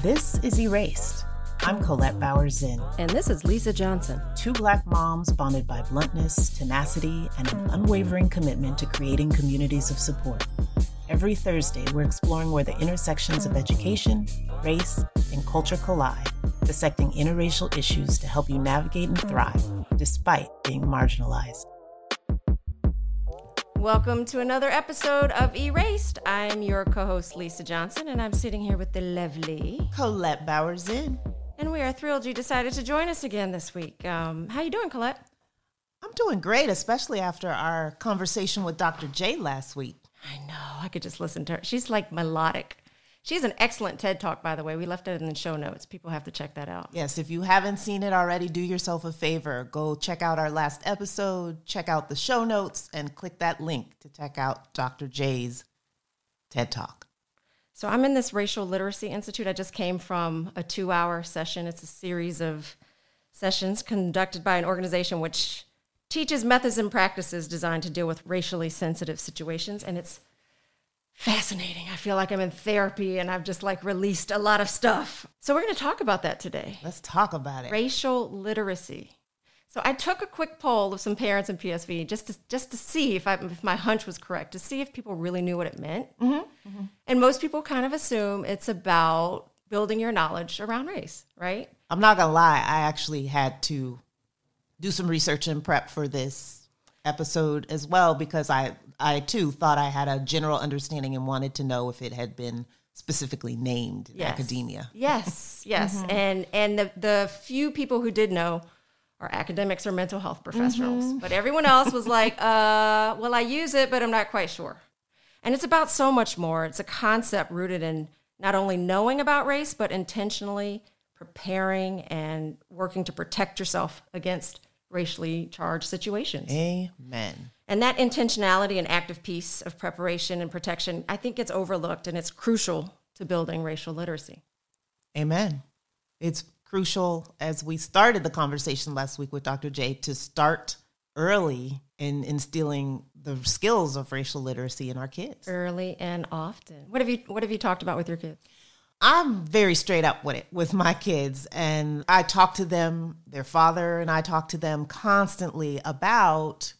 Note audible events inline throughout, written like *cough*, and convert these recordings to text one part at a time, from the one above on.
This is Eraced. I'm Colette Bowers Zinn. And this is Lisa Johnson. Two black moms bonded by bluntness, tenacity, and an unwavering commitment to creating communities of support. Every Thursday, we're exploring where the intersections of education, race, and culture collide, dissecting interracial issues to help you navigate and thrive despite being marginalized. Welcome to another episode of Eraced. I'm your co-host Lisa Johnson, and I'm sitting here with the lovely Colette Bowers Zinn. And we are thrilled you decided to join us again this week. Um, how you doing, Colette? I'm doing great, especially after our conversation with Dr. J last week. I know. I could just listen to her. She's like melodic. She has an excellent TED talk, by the way. We left it in the show notes. People have to check that out. Yes, if you haven't seen it already, do yourself a favor. Go check out our last episode, check out the show notes, and click that link to check out Dr. J's TED talk. So I'm in this Racial Literacy Institute. I just came from a two hour session. It's a series of sessions conducted by an organization which teaches methods and practices designed to deal with racially sensitive situations. And it's fascinating. I feel like I'm in therapy and I've just like released a lot of stuff. So we're going to talk about that today. Let's talk about it. Racial literacy. So I took a quick poll of some parents in PSV just to just to see if I, if my hunch was correct, to see if people really knew what it meant. Mm-hmm. Mm-hmm. And most people kind of assume it's about building your knowledge around race, right? I'm not gonna lie, I actually had to do some research and prep for this episode as well because I I too thought I had a general understanding and wanted to know if it had been specifically named Yes. academia. Yes, *laughs* yes. And and the the few people who did know are academics or mental health professionals. But everyone else was like, *laughs* uh, well, I use it, but I'm not quite sure. And it's about so much more. It's a concept rooted in not only knowing about race, but intentionally preparing and working to protect yourself against racially charged situations. Amen. And that intentionality and active piece of preparation and protection, I think it's overlooked and it's crucial to building racial literacy. Amen. It's crucial as we started the conversation last week with Dr. J to start early in instilling the skills of racial literacy in our kids. early and often. What have you What have you talked about with your kids? I'm very straight up with it with my kids, and I talk to them, their father, and I talk to them constantly about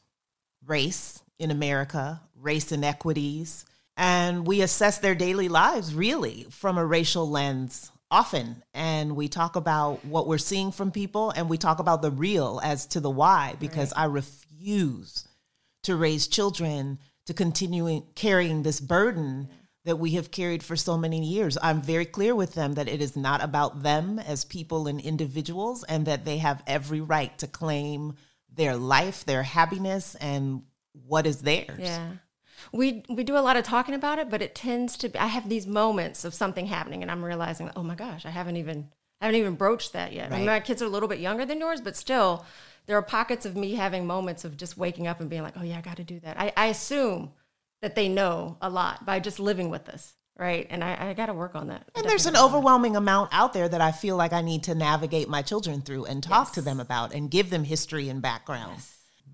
race in America, race inequities, and we assess their daily lives really from a racial lens often. And we talk about what we're seeing from people, and we talk about the real as to the why, because I refuse to raise children to continue carrying this burden that we have carried for so many years. I'm very clear with them that it is not about them as people and individuals, and that they have every right to claim their life, their happiness, and what is theirs. Yeah. We we do a lot of talking about it, but it tends to be I have these moments of something happening and I'm realizing, oh my gosh, I haven't even I haven't even broached that yet. I mean, my kids are a little bit younger than yours, but still there are pockets of me having moments of just waking up and being like, oh yeah, I got to do that. I, I assume that they know a lot by just living with us, right? And I, I got to work on that. And there's an definitely overwhelming amount out there that I feel like I need to navigate my children through and talk to them about and give them history and background.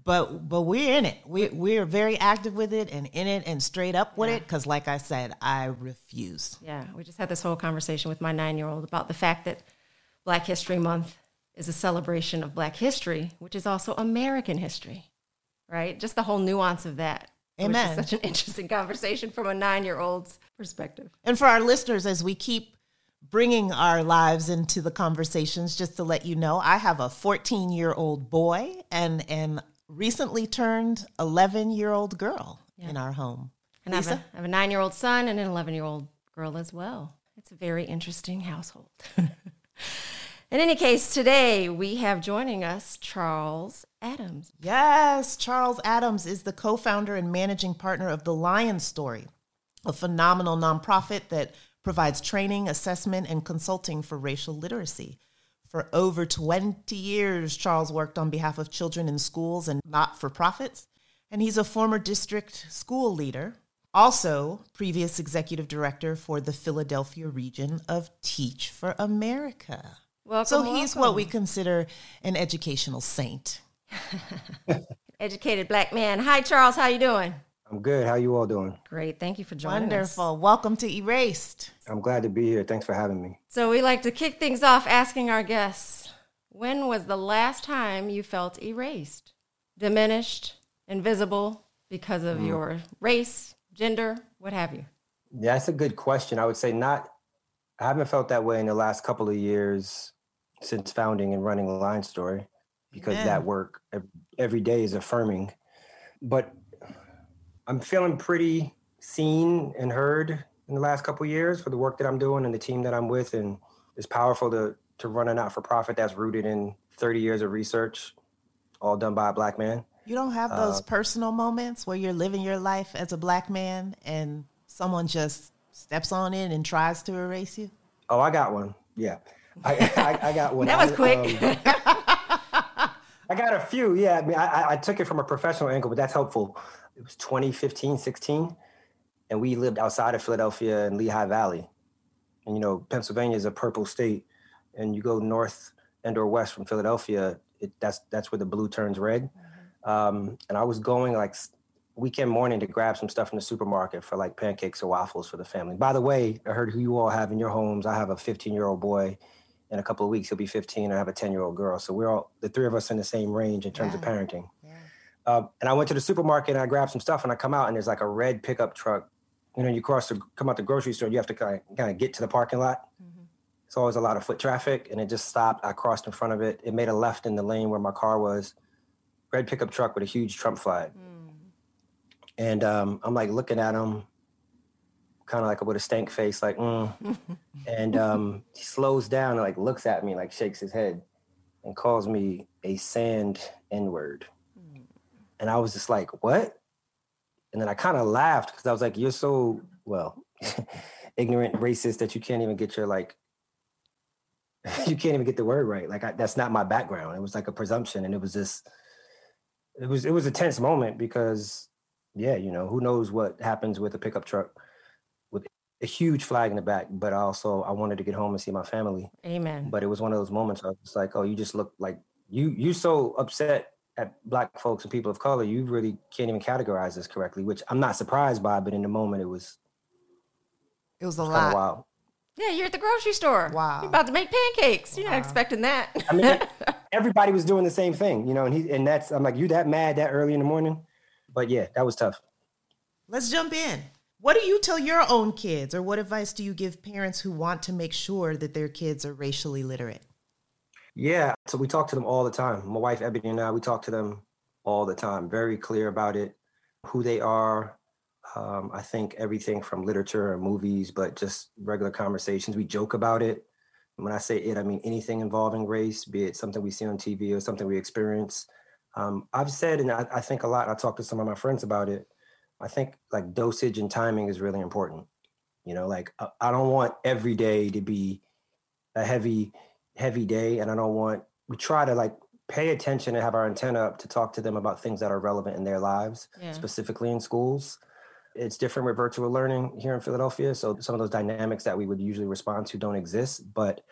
But but we're in it. We we're very active with it and in it and straight up with it because, like I said, I refuse. Yeah, we just had this whole conversation with my nine year old about the fact that Black History Month is a celebration of Black history, which is also American history, right? Just the whole nuance of that. Which Amen. is such an interesting conversation from a nine year old's perspective. And for our listeners, as we keep bringing our lives into the conversations, just to let you know, I have a 14 year old boy and an recently turned 11 year old girl in our home. And I have, a, I have a nine year old son and an 11 year old girl as well. It's a very interesting household. *laughs* In any case, today we have joining us Charles Adams. Yes, Charles Adams is the co founder and managing partner of The Lion Story, a phenomenal nonprofit that provides training, assessment, and consulting for racial literacy. For over 20 years, Charles worked on behalf of children in schools and not for profits, and he's a former district school leader, also previous executive director for the Philadelphia region of Teach for America. Welcome. So he's what we consider an educational saint. *laughs* educated black man. Hi, Charles. How you doing? I'm good. How you all doing? Great. Thank you for joining Wonderful. us. Welcome to Eraced. I'm glad to be here. Thanks for having me. So we like to kick things off asking our guests, when was the last time you felt erased, diminished, invisible because of mm. your race, gender, what have you? Yeah, that's a good question. I would say not. I haven't felt that way in the last couple of years since founding and running Lion Story, because Amen. that work every day is affirming. But I'm feeling pretty seen and heard in the last couple of years for the work that I'm doing and the team that I'm with, and it's powerful to to run a not for profit that's rooted in 30 years of research, all done by a black man. You don't have those personal moments where you're living your life as a black man and someone just steps on in and tries to erase you? Oh, I got one. Yeah, I *laughs* I, I got *laughs* one. That was I, quick. um, *laughs* I got a few. Yeah, I mean, I, I- took it from a professional angle, but that's helpful. It was 2015, 16, and we lived outside of Philadelphia in Lehigh Valley. And you know, Pennsylvania is a purple state, and you go north and or west from Philadelphia, it, that's that's where the blue turns red. Um, and I was going like weekend morning to grab some stuff from the supermarket for like pancakes or waffles for the family. By the way, I heard who you all have in your homes. I have a 15 year old boy. In a couple of weeks, he'll be 15. I have a 10 year old girl. So we're all the three of us in the same range in terms of Yeah. parenting. Um, and I went to the supermarket and I grabbed some stuff and I come out and there's like a red pickup truck. You know, you cross the come out the grocery store, you have to kind of, kind of get to the parking lot. It's always a lot of foot traffic, and it just stopped. I crossed in front of it. It made a left in the lane where my car was. Red pickup truck with a huge Trump flag. And um, I'm like looking at him, kind of like with a stank face, like, mm. *laughs* and um, he slows down and like looks at me, like shakes his head, and calls me a sand N word. And I was just like, what? And then I kind of laughed because I was like, you're so, well, *laughs* ignorant, racist that you can't even get your like, *laughs* you can't even get the word right. Like I, that's not my background. It was like a presumption, and it was just, it was it was a tense moment because, yeah, you know, who knows what happens with a pickup truck a huge flag in the back. But also, I wanted to get home and see my family. Amen. But it was one of those moments. I was like, oh, you just look like you you so upset at black folks and people of color. You really can't even categorize this correctly, which I'm not surprised by. But in the moment, it was It was a kind of lot. wild. yeah, you're at the grocery store. Wow. You're about to make pancakes. You're not expecting that. I mean, *laughs* everybody was doing the same thing, you know, and he and that's I'm like, you that mad that early in the morning? But yeah, that was tough. Let's jump in. What do you tell your own kids, or what advice do you give parents who want to make sure that their kids are racially literate? Yeah, so we talk to them all the time. My wife Ebony and I, we talk to them all the time. Very clear about it, who they are. Um, I think everything from literature and movies, but just regular conversations. We joke about it. When I say it, I mean anything involving race, be it something we see on TV or something we experience. Um, I've said, and I, I think a lot. I talked to some of my friends about it. I think like dosage and timing is really important. You know, like I, I don't want every day to be a heavy, heavy day, and I don't want. We try to like pay attention and have our antenna up to talk to them about things that are relevant in their lives, Yeah. specifically in schools. It's different with virtual learning here in Philadelphia, so some of those dynamics that we would usually respond to don't exist. But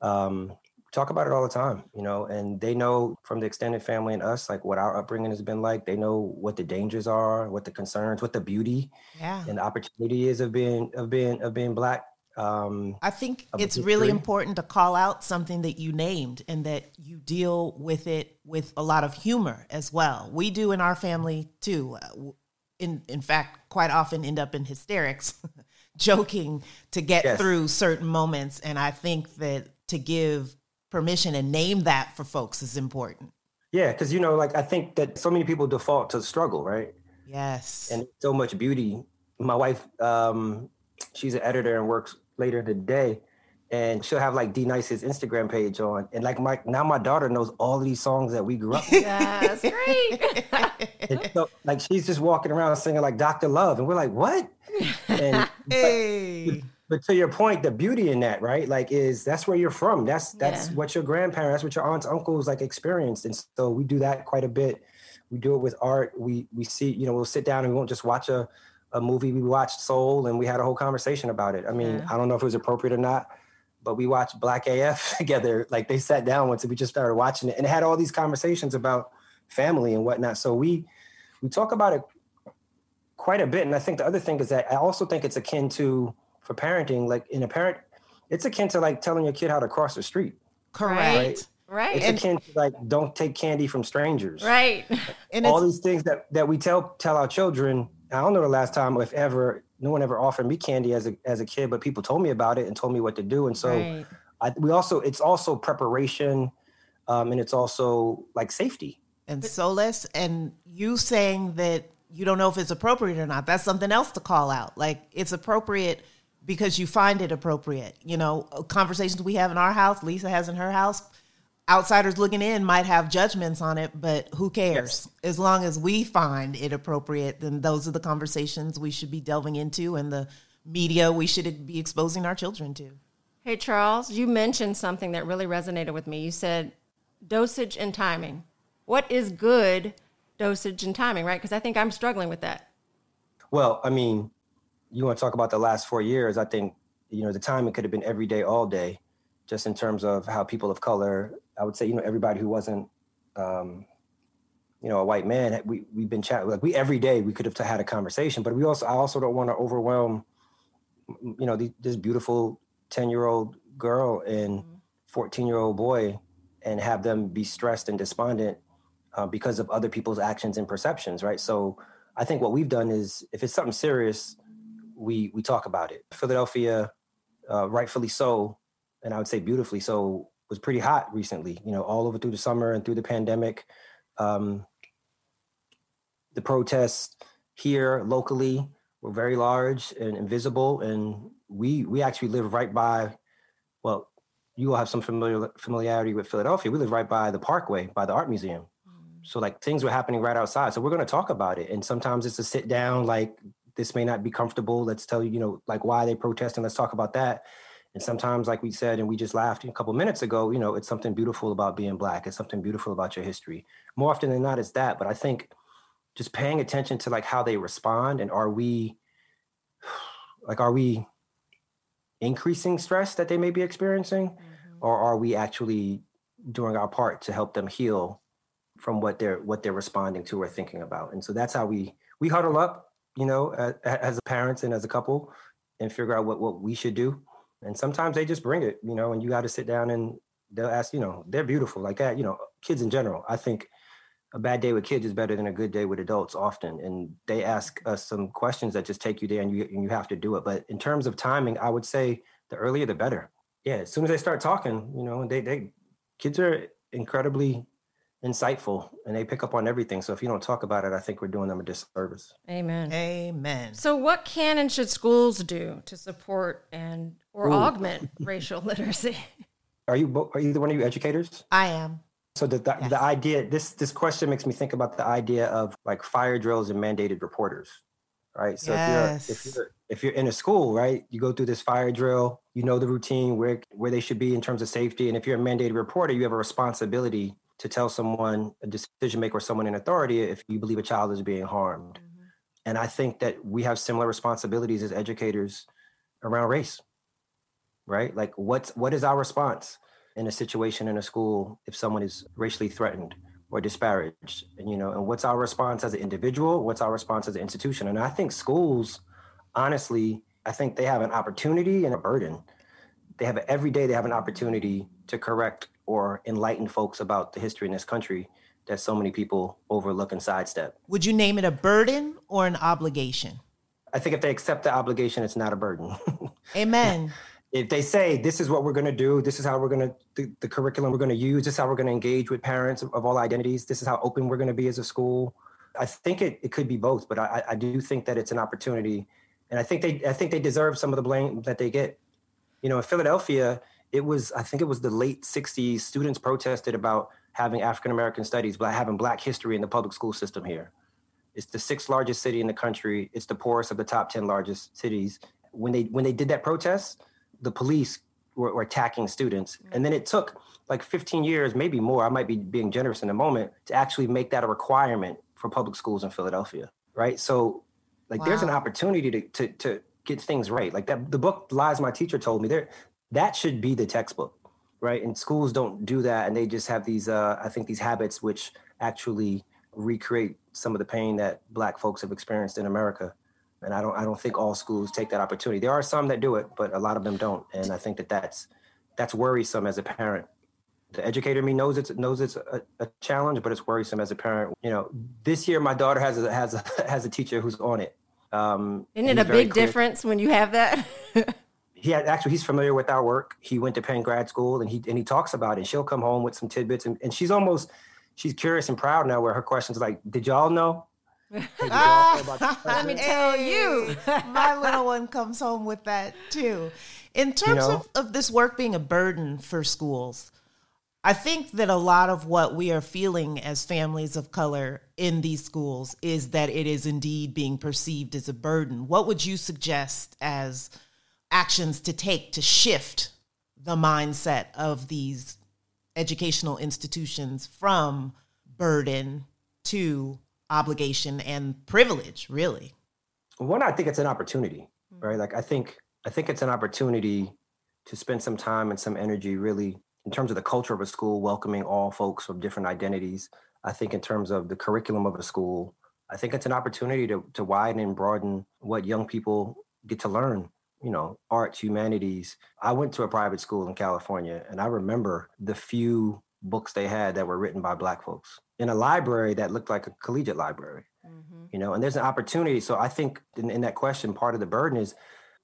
um, talk about it all the time, you know, and they know from the extended family and us, like what our upbringing has been like. They know what the dangers are, what the concerns, what the beauty Yeah. and the opportunity is of being of being of being black. Um, I think it's really important to call out something that you named and that you deal with it with a lot of humor as well. We do in our family too. Uh, In in fact, quite often end up in hysterics, *laughs* joking to get Yes. through certain moments. And I think that to give permission and name that for folks is important. yeah, because you know, like I think that so many people default to struggle, right? Yes. and so much beauty. My wife, um, she's an editor and works later in the day, and she'll have like D Nice's Instagram page on, and like my now my daughter knows all of these songs that we grew up. with. *laughs* Yeah, that's great. *laughs* and so, like she's just walking around singing like Dr. Love, and we're like, what? *laughs* And but, hey. But to your point, the beauty in that, right? Like, is that's where you're from. That's that's Yeah. what your grandparents, that's what your aunts, uncles like experienced, and so we do that quite a bit. We do it with art. We we see, you know, we'll sit down and we won't just watch a a movie. We watched Soul, and we had a whole conversation about it. I mean, Yeah. I don't know if it was appropriate or not, but we watched Black AF *laughs* together. Like they sat down once, and we just started watching it, and had all these conversations about family and whatnot. So we we talk about it quite a bit. And I think the other thing is that I also think it's akin to for parenting, like in a parent, it's akin to like telling your kid how to cross the street. Correct. Right. It's And, akin to like don't take candy from strangers. right. *laughs* And All these things that that we tell tell our children. I don't know the last time, if ever, no one ever offered me candy as a as a kid, but people told me about it and told me what to do. And so right. I, we also it's also preparation, um, and it's also like safety. and solace and you saying that you don't know if it's appropriate or not that's something else to call out like it's appropriate because you find it appropriate you know conversations we have in our house lisa has in her house outsiders looking in might have judgments on it but who cares as long as we find it appropriate then those are the conversations we should be delving into and the media we should be exposing our children to Hey, Charles, you mentioned something that really resonated with me. You said dosage and timing. What is good dosage and timing, right? Because I think I'm struggling with that. Well, I mean, you want to talk about the last four years? I think you know the timing could have been every day, all day, just in terms of how people of color. I would say you know everybody who wasn't, um, you know, a white man. We we've been chatting like we every day we could have had a conversation, but we also I also don't want to overwhelm, you know, the, this beautiful ten year old girl and fourteen year old boy, and have them be stressed and despondent uh, because of other people's actions and perceptions, right? So I think what we've done is if it's something serious, we we talk about it. Philadelphia, uh, rightfully so, and I would say beautifully so, was pretty hot recently. You know, all over through the summer and through the pandemic. Um, the protests here locally were very large and invisible, and we we actually live right by. Well, you will have some familiar familiarity with Philadelphia. We live right by the Parkway, by the Art Museum. So like things were happening right outside. So we're going to talk about it. And sometimes it's a sit down, like this may not be comfortable. Let's tell you, you know, like why they protesting. Let's talk about that. And sometimes, like we said, and we just laughed a couple minutes ago, you know, it's something beautiful about being black. It's something beautiful about your history. More often than not, it's that. But I think just paying attention to like how they respond and are we *sighs* like are we increasing stress that they may be experiencing mm-hmm. or are we actually doing our part to help them heal from what they're what they're responding to or thinking about and so that's how we we huddle up you know as, as parents and as a couple and figure out what what we should do. And sometimes they just bring it you know and you got to sit down and they'll ask you know they're beautiful like that you know kids in general. I think a bad day with kids is better than a good day with adults often. And they ask us some questions that just take you there and you and you have to do it. But in terms of timing i would say the earlier the better. Yeah as soon as they start talking you know they they kids are incredibly insightful and they pick up on everything so if you don't talk about it i think we're doing them a disservice Amen. amen So, what can and should schools do to support and or Ooh. augment *laughs* racial literacy? are you bo- are either one of you educators i am So the the, Yes. the idea this this question makes me think about the idea of like fire drills and mandated reporters, right? So if you're if Yes. you're if you're in a school, right, you go through this fire drill, you know the routine where where they should be in terms of safety, and if you're a mandated reporter, you have a responsibility to tell someone a decision maker or someone in authority if you believe a child is being harmed. Mm-hmm. And I think that we have similar responsibilities as educators around race, right? Like what's what is our response? in a situation in a school if someone is racially threatened or disparaged and you know and what's our response as an individual what's our response as an institution and i think schools honestly i think they have an opportunity and a burden they have every day they have an opportunity to correct or enlighten folks about the history in this country that so many people overlook and sidestep. Would you name it a burden or an obligation? I think if they accept the obligation it's not a burden. *laughs* Amen. If they say this is what we're going to do this is how we're going to the, the curriculum we're going to use this is how we're going to engage with parents of, of all identities this is how open we're going to be as a school i think it, it could be both but I, I do think that it's an opportunity. And i think they i think they deserve some of the blame that they get. You know in philadelphia it was i think it was the late 60s students protested about having african american studies but having black history in the public school system here it's the sixth largest city in the country it's the poorest of the top 10 largest cities when they when they did that protest the police were, were, attacking students. Mm. And then it took like 15 years, maybe more, I might be being generous in a moment, to actually make that a requirement for public schools in Philadelphia. Right. So like wow. there's an opportunity to, to to get things right. Like that the book Lies My Teacher Told Me, there that should be the textbook. Right. And schools don't do that. And they just have these uh I think these habits which actually recreate some of the pain that black folks have experienced in America. And I don't I don't think all schools take that opportunity. There are some that do it, but a lot of them don't. And I think that that's that's worrisome as a parent. The educator in me knows it's knows it's a, a challenge, but it's worrisome as a parent. You know, this year my daughter has a has a *laughs* has a teacher who's on it. Um, Isn't it a big difference when you have that? *laughs* he had actually he's familiar with our work. He went to Penn grad school and he and he talks about it. She'll come home with some tidbits and, and she's almost she's curious and proud now where her questions like, did y'all know? Hey, *laughs* Let me tell you. my little one comes home with that too. In terms you know, of, of this work being a burden for schools, I think that a lot of what we are feeling as families of color in these schools is that it is indeed being perceived as a burden. What would you suggest as actions to take to shift the mindset of these educational institutions from burden to obligation and privilege really. One i think it's an opportunity hmm. right? Like i think i think it's an opportunity to spend some time and some energy really in terms of the culture of a school welcoming all folks of different identities. I think in terms of the curriculum of a school i think it's an opportunity to, to widen and broaden what young people get to learn you know, arts, humanities. I went to a private school in California and I remember the few books they had that were written by black folks in a library that looked like a collegiate library. Mm-hmm. You know, and there's an opportunity. So I think in, in that question, part of the burden is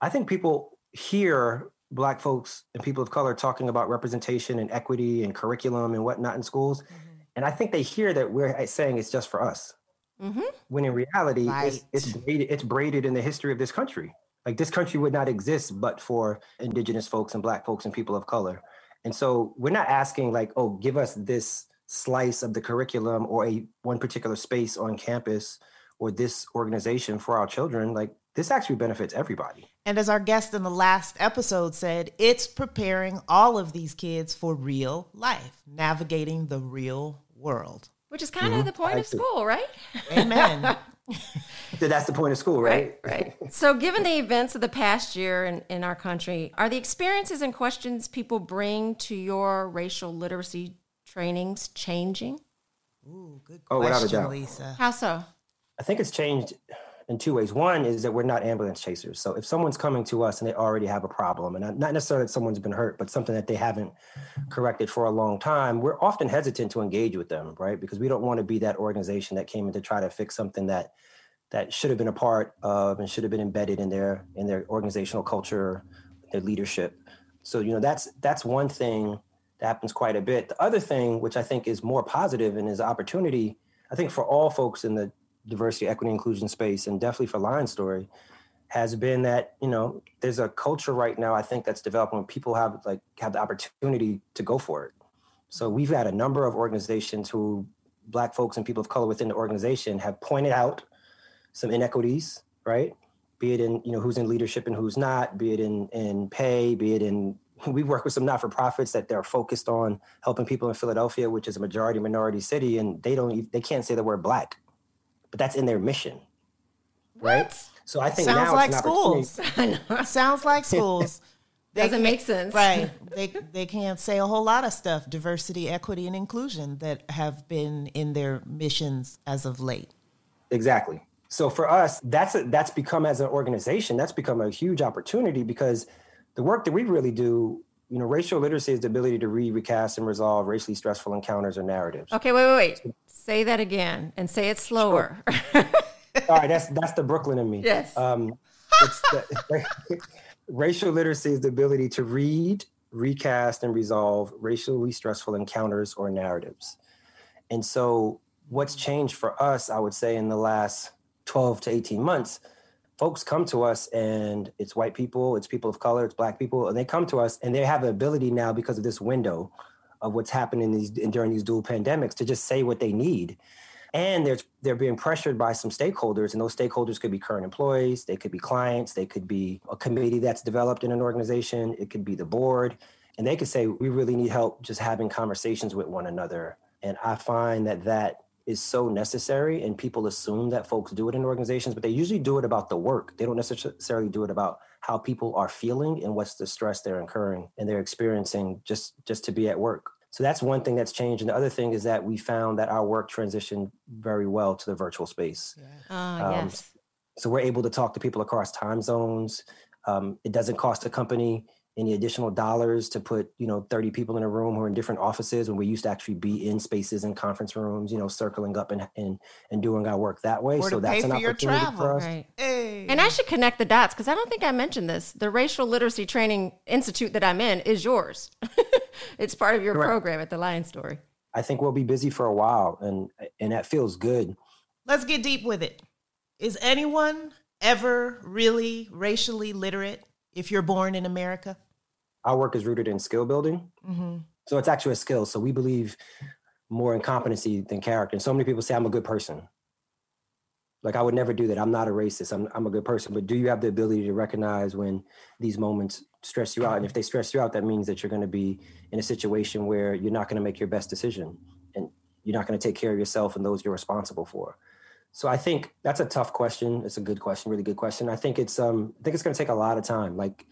I think people hear black folks and people of color talking about representation and equity and curriculum and whatnot in schools. Mm-hmm. And I think they hear that we're saying it's just for us. Mm-hmm. When in reality, right. it's, it's, braided, it's braided in the history of this country. Like this country would not exist but for indigenous folks and black folks and people of color. And so we're not asking like, oh, give us this slice of the curriculum or a one particular space on campus or this organization for our children. Like this actually benefits everybody. And as our guest in the last episode said, it's preparing all of these kids for real life, navigating the real world. Which is kind mm-hmm. of the point of school, right? Amen. *laughs* That's the point of school, right? Right. right. So, given the events of the past year in, in our country, are the experiences and questions people bring to your racial literacy trainings changing? Ooh, good question, oh, without a doubt. Lisa. How so? I think it's changed in two ways. One is that we're not ambulance chasers. So if someone's coming to us and they already have a problem, and not necessarily that someone's been hurt, but something that they haven't corrected for a long time, we're often hesitant to engage with them, right? Because we don't want to be that organization that came in to try to fix something that that should have been a part of and should have been embedded in their in their organizational culture, their leadership. So you know that's that's one thing that happens quite a bit. The other thing, which I think is more positive and is opportunity, I think for all folks in the diversity, equity, inclusion space, and definitely for Lion Story, has been that you know there's a culture right now I think that's developing where people have like have the opportunity to go for it. So we've had a number of organizations who black folks and people of color within the organization have pointed out some inequities, right? Be it in you know who's in leadership and who's not, be it in in pay, be it in *laughs* we work with some not-for-profits that they're focused on helping people in Philadelphia, which is a majority minority city, and they don't they can't say the word black but that's in their mission, right? What? So I think sounds now like schools. *laughs* *laughs* sounds like *laughs* schools. They Doesn't make sense, right? They they can't say a whole lot of stuff, diversity, equity, and inclusion that have been in their missions as of late. Exactly. So for us, that's a, that's become as an organization, that's become a huge opportunity because the work that we really do you know, racial literacy is the ability to read, recast, and resolve racially stressful encounters or narratives. Okay, wait, wait, wait. Say that again and say it slower. Sure. All right, that's that's the Brooklyn in me. Yes. Um, the, *laughs* racial literacy is the ability to read, recast, and resolve racially stressful encounters or narratives. And so, what's changed for us, I would say, in the last 12 to 18 months, folks come to us and it's white people, it's people of color, it's black people, and they come to us and they have the ability now because of this window of what's happening these, during these dual pandemics to just say what they need. And they're, they're being pressured by some stakeholders, and those stakeholders could be current employees, they could be clients, they could be a committee that's developed in an organization, it could be the board. And they could say, We really need help just having conversations with one another. And I find that that is so necessary and people assume that folks do it in organizations but they usually do it about the work they don't necessarily do it about how people are feeling and what's the stress they're incurring and they're experiencing just just to be at work So that's one thing that's changed. And the other thing is that we found that our work transitioned very well to the virtual space. Ah, Um, yes. So we're able to talk to people across time zones. Um, it doesn't cost the company any additional dollars to put, you know, 30 people in a room who are in different offices when we used to actually be in spaces and conference rooms, you know, circling up and and, and doing our work that way. Or so to that's pay an for your opportunity travel. for us. Right. Hey. And I should connect the dots because I don't think I mentioned this. The Racial Literacy Training Institute that I'm in is yours. *laughs* it's part of your Correct. program at the Lion Story. I think we'll be busy for a while and and that feels good. Let's get deep with it. Is anyone ever really racially literate if you're born in America? Our work is rooted in skill building. Mm-hmm. So it's actually a skill. So we believe more in competency than character. And so many people say I'm a good person. Like I would never do that. I'm not a racist. I'm I'm a good person. But do you have the ability to recognize when these moments stress you out? And if they stress you out, that means that you're going to be in a situation where you're not going to make your best decision, and you're not going to take care of yourself and those you're responsible for. So I think that's a tough question. It's a good question, really good question. I think it's um I think it's going to take a lot of time. Like,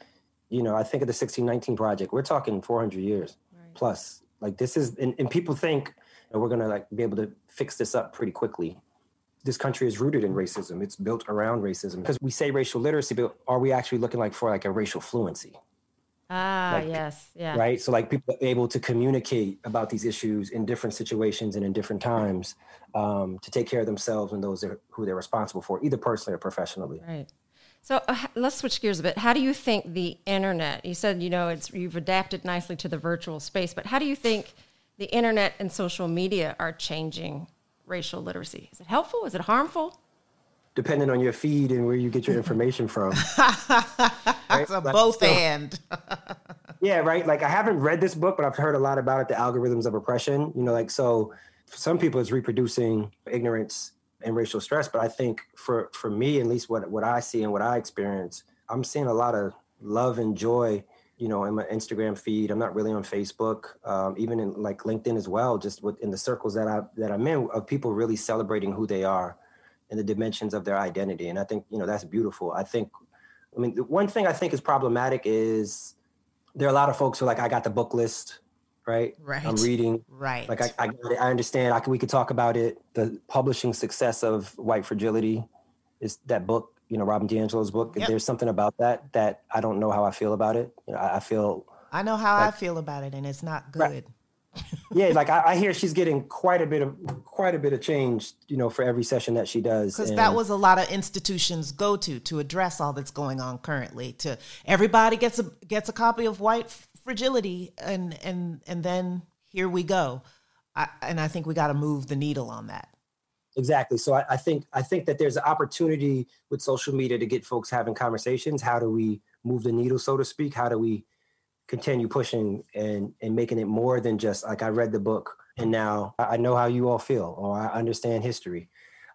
you know, I think of the 1619 project. We're talking 400 years plus. Like this is, and, and people think that we're going to like be able to fix this up pretty quickly. This country is rooted in racism. It's built around racism because we say racial literacy, but are we actually looking like for like a racial fluency? Ah, Like, yes. Yeah. right? So like people are able to communicate about these issues in different situations and in different times um, to take care of themselves and those who they're responsible for, either personally or professionally. Right. So uh, let's switch gears a bit. How do you think the internet? You said you know it's you've adapted nicely to the virtual space, but how do you think the internet and social media are changing racial literacy? Is it helpful? Is it harmful? Depending on your feed and where you get your information from. *laughs* It's a Like, both so- and. *laughs* Yeah, right. Like I haven't read this book, but I've heard a lot about it, the algorithms of oppression. You know, like so for some people it's reproducing ignorance and racial stress. But I think for for me, at least what what I see and what I experience, I'm seeing a lot of love and joy, you know, in my Instagram feed. I'm not really on Facebook, um, even in like LinkedIn as well, just within the circles that I that I'm in of people really celebrating who they are and the dimensions of their identity. And I think, you know, that's beautiful. I think I mean, the one thing I think is problematic is there are a lot of folks who are like, I got the book list, right? Right. I'm reading. Right. Like I, I. I understand. I can, we could talk about it. The publishing success of White Fragility is that book. You know, Robin DiAngelo's book. Yep. There's something about that that I don't know how I feel about it. You know, I, I feel, I know how I feel about it, and it's not good. Right. *laughs* yeah, like I, I hear she's getting quite a bit of quite a bit of change. You know, for every session that she does. Because that was a lot of institutions go to to address all that's going on currently. To everybody gets a gets a copy of White Fragility, and and and then here we go. I, and I think we got to move the needle on that. Exactly. So I, I think I think that there's an opportunity with social media to get folks having conversations. How do we move the needle, so to speak? How do we continue pushing and and making it more than just like I read the book and now I I know how you all feel or I understand history.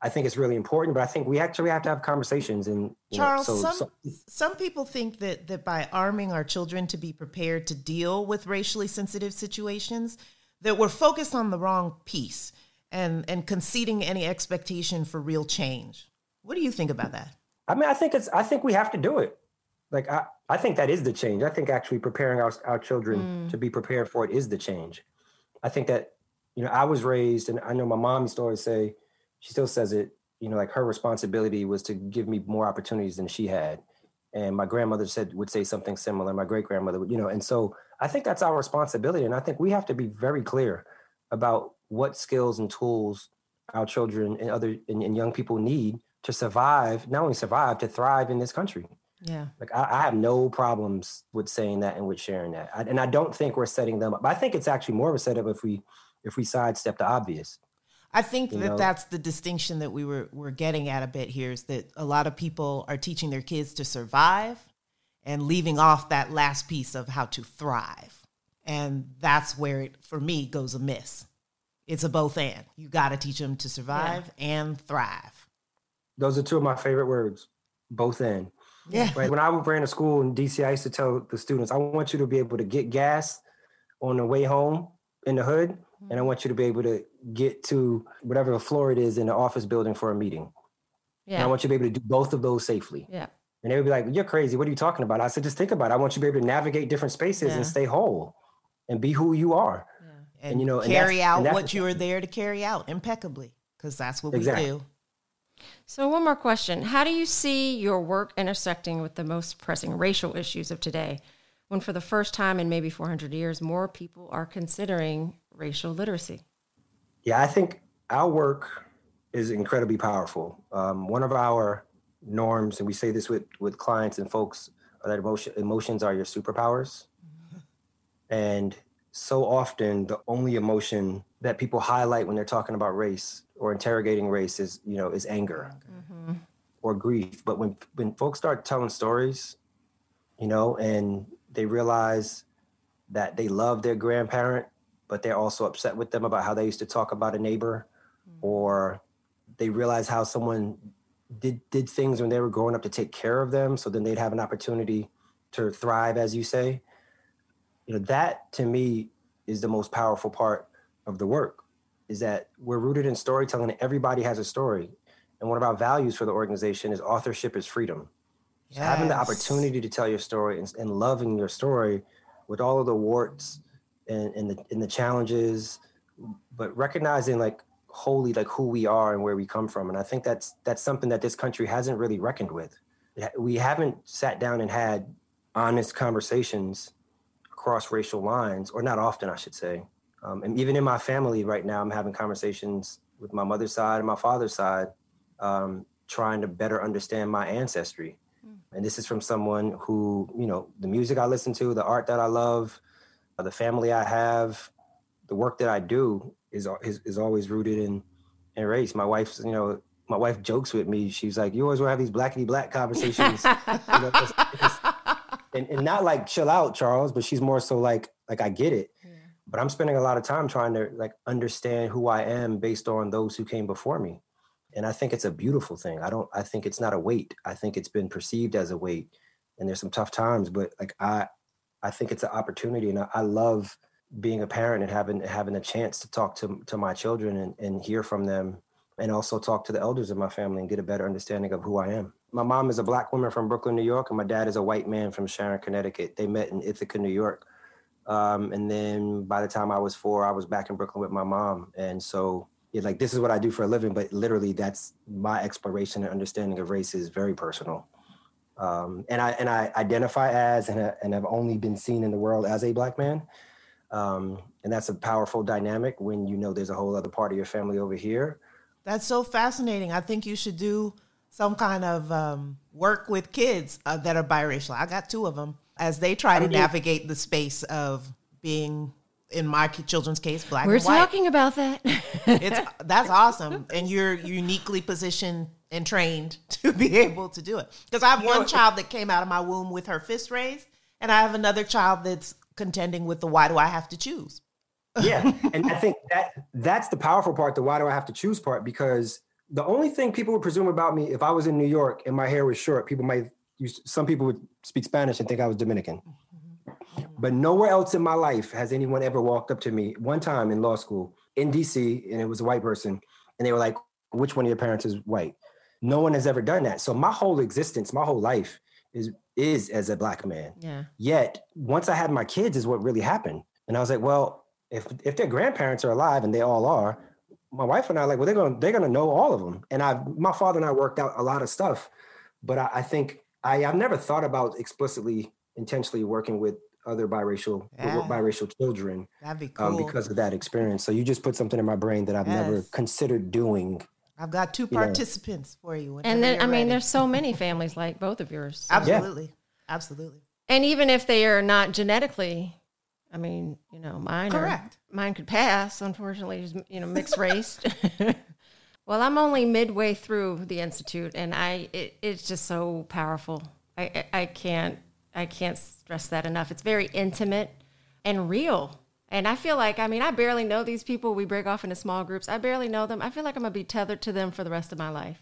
I think it's really important, but I think we actually have to have conversations and you know, Charles, so- some so- some people think that that by arming our children to be prepared to deal with racially sensitive situations, that we're focused on the wrong piece and and conceding any expectation for real change. What do you think about that? I mean, I think it's. I think we have to do it. Like I, I think that is the change. I think actually preparing our our children mm. to be prepared for it is the change. I think that you know I was raised, and I know my mom used to always say, she still says it. You know, like her responsibility was to give me more opportunities than she had, and my grandmother said would say something similar. My great grandmother, would, you know, and so I think that's our responsibility, and I think we have to be very clear about what skills and tools our children and other and, and young people need to survive, not only survive, to thrive in this country. Yeah. Like I, I have no problems with saying that and with sharing that, I, and I don't think we're setting them up. I think it's actually more of a setup if we if we sidestep the obvious. I think You that know? that's the distinction that we were we're getting at a bit here is that a lot of people are teaching their kids to survive and leaving off that last piece of how to thrive. And that's where it for me goes amiss. It's a both and. You got to teach them to survive and thrive. Those are two of my favorite words, both in. Yeah. Right. When I ran a school in DC, I used to tell the students, I want you to be able to get gas on the way home in the hood, and I want you to be able to get to whatever floor it is in the office building for a meeting. Yeah. And I want you to be able to do both of those safely. Yeah. And they would be like, You're crazy. What are you talking about? I said, Just think about it. I want you to be able to navigate different spaces Yeah. and stay whole and be who you are. and, and you know carry out what you are there to carry out impeccably because that's what exactly. we do. So, one more question. How do you see your work intersecting with the most pressing racial issues of today when, for the first time in maybe 400 years, more people are considering racial literacy? Yeah, I think our work is incredibly powerful. Um, one of our norms, and we say this with, with clients and folks, that emotion, emotions are your superpowers. Mm-hmm. And so often, the only emotion that people highlight when they're talking about race or interrogating race is you know is anger mm-hmm. or grief but when when folks start telling stories you know and they realize that they love their grandparent but they're also upset with them about how they used to talk about a neighbor mm-hmm. or they realize how someone did did things when they were growing up to take care of them so then they'd have an opportunity to thrive as you say you know that to me is the most powerful part of the work is that we're rooted in storytelling. Everybody has a story. And one of our values for the organization is authorship is freedom. Yes. So having the opportunity to tell your story and, and, loving your story with all of the warts and, and, the, and the challenges, but recognizing like wholly like who we are and where we come from. And I think that's that's something that this country hasn't really reckoned with. We haven't sat down and had honest conversations across racial lines, or not often, I should say, um, and even in my family right now, I'm having conversations with my mother's side and my father's side, um, trying to better understand my ancestry. Mm. And this is from someone who, you know, the music I listen to, the art that I love, the family I have, the work that I do is is, is always rooted in in race. My wife's, you know, my wife jokes with me. She's like, "You always want to have these blackity black conversations," you know, *laughs* and, and not like chill out, Charles, but she's more so like, like I get it. But i'm spending a lot of time trying to like understand who i am based on those who came before me. And i think it's a beautiful thing. I don't i think it's not a weight. I think it's been perceived as a weight. And there's some tough times but like i i think it's an opportunity and i, I love being a parent and having having a chance to talk to to my children and, and hear from them and also talk to the elders of my family and get a better understanding of who i am my mom is a black woman from brooklyn new york and my dad is a white man from sharon connecticut they met in ithaca new york um, and then by the time I was four, I was back in Brooklyn with my mom. And so, yeah, like this is what I do for a living, but literally that's my exploration and understanding of race is very personal. Um, and I and I identify as and, and have only been seen in the world as a black man. Um, and that's a powerful dynamic when you know there's a whole other part of your family over here. That's so fascinating. I think you should do some kind of um, work with kids uh, that are biracial. I got two of them as they try to navigate the space of being in my children's case black we're white. talking about that it's that's awesome and you're uniquely positioned and trained *laughs* to be able to do it because i have one child that came out of my womb with her fist raised and i have another child that's contending with the why do i have to choose yeah *laughs* and i think that that's the powerful part the why do i have to choose part because the only thing people would presume about me if i was in new york and my hair was short people might use some people would speak Spanish and think I was Dominican. But nowhere else in my life has anyone ever walked up to me one time in law school in DC, and it was a white person, and they were like, "Which one of your parents is white?" No one has ever done that. So my whole existence, my whole life is is as a black man. Yeah. Yet once I had my kids, is what really happened, and I was like, well, if if their grandparents are alive, and they all are, my wife and I like, well, they're gonna they're gonna know all of them. And I, my father and I worked out a lot of stuff, but I, I think I, I've never thought about explicitly intentionally working with other biracial yeah. biracial children That'd be um, cool. um, because of that experience. So you just put something in my brain that I've yes. never considered doing. I've got two participants know. for you. And then I ready. mean, there's so many families like both of yours. So. *laughs* Absolutely, yeah. absolutely. And even if they are not genetically, I mean, you know, mine correct. Are, mine could pass. Unfortunately, you know, mixed race. *laughs* Well, I'm only midway through the institute, and I it, it's just so powerful. I, I can't I can't stress that enough. It's very intimate and real. And I feel like, I mean, I barely know these people. We break off into small groups. I barely know them. I feel like I'm gonna be tethered to them for the rest of my life.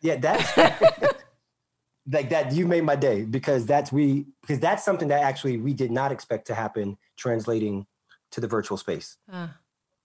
Yeah, that's *laughs* like that. You made my day because that's we because that's something that actually we did not expect to happen. Translating to the virtual space. Uh,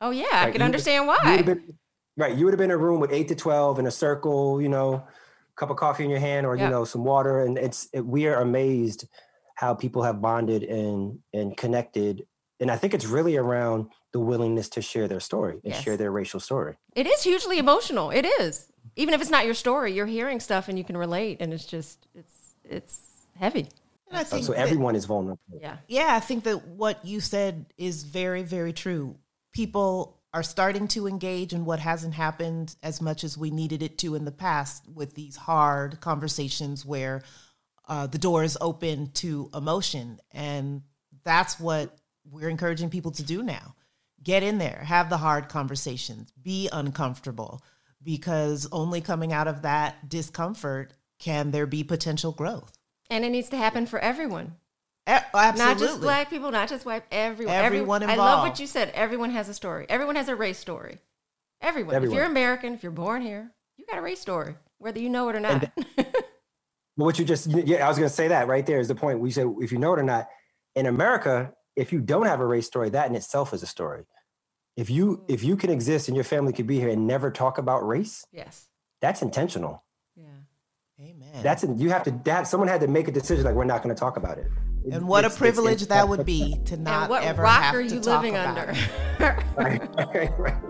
oh yeah, I can understand why. Been, Right. You would have been in a room with eight to 12 in a circle, you know, cup of coffee in your hand or, yep. you know, some water. And it's, it, we are amazed how people have bonded and, and connected and I think it's really around the willingness to share their story and Yes. share their racial story. It is hugely emotional. It is. Even if it's not your story, you're hearing stuff and you can relate, and it's just it's it's heavy. And I Uh, think so that- everyone is vulnerable. Yeah. Yeah, I think that what you said is very, very true. People are starting to engage in what hasn't happened as much as we needed it to in the past with these hard conversations where uh, the door is open to emotion. And that's what we're encouraging people to do now. Get in there, have the hard conversations, be uncomfortable, because only coming out of that discomfort can there be potential growth. And it needs to happen for everyone. A- Absolutely. Not just black people, not just white, everyone. Everyone Every- I love what you said. Everyone has a story. Everyone has a race story. Everyone. If you're American, if you're born here, you got a race story, whether you know it or not. *laughs* But what you just yeah, I was gonna say that right there is the point. We said if you know it or not. In America, if you don't have a race story, that in itself is a story. If you mm. if you can exist and your family could be here and never talk about race, yes. that's intentional. Yeah. Amen. That's you have to that someone had to make a decision like we're not going to talk about it. and what a It's- it's- privilege it's- that would be *laughs* to not and what ever rock have are to you talk living about under? it. *laughs* Right, right, right.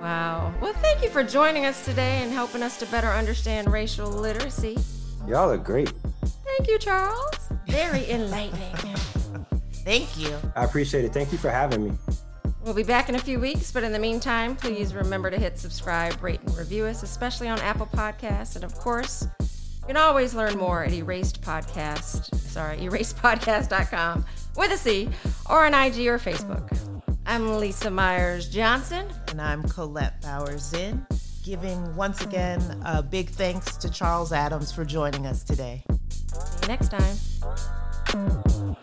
wow. Well, thank you for joining us today and helping us to better understand racial literacy. Y'all are great. Thank you, Charles. Very enlightening. Thank you. I appreciate it. Thank you for having me. We'll be back in a few weeks, but in the meantime, please remember to hit subscribe, rate, and review us, especially on Apple Podcasts. And of course, you can always learn more at Eraced Podcast, sorry, eracedpodcast.com with a C, or on IG or Facebook. I'm Lisa Myers Johnson. And I'm Colette Bowers Zinn, giving once again a big thanks to Charles Adams for joining us today. See you next time.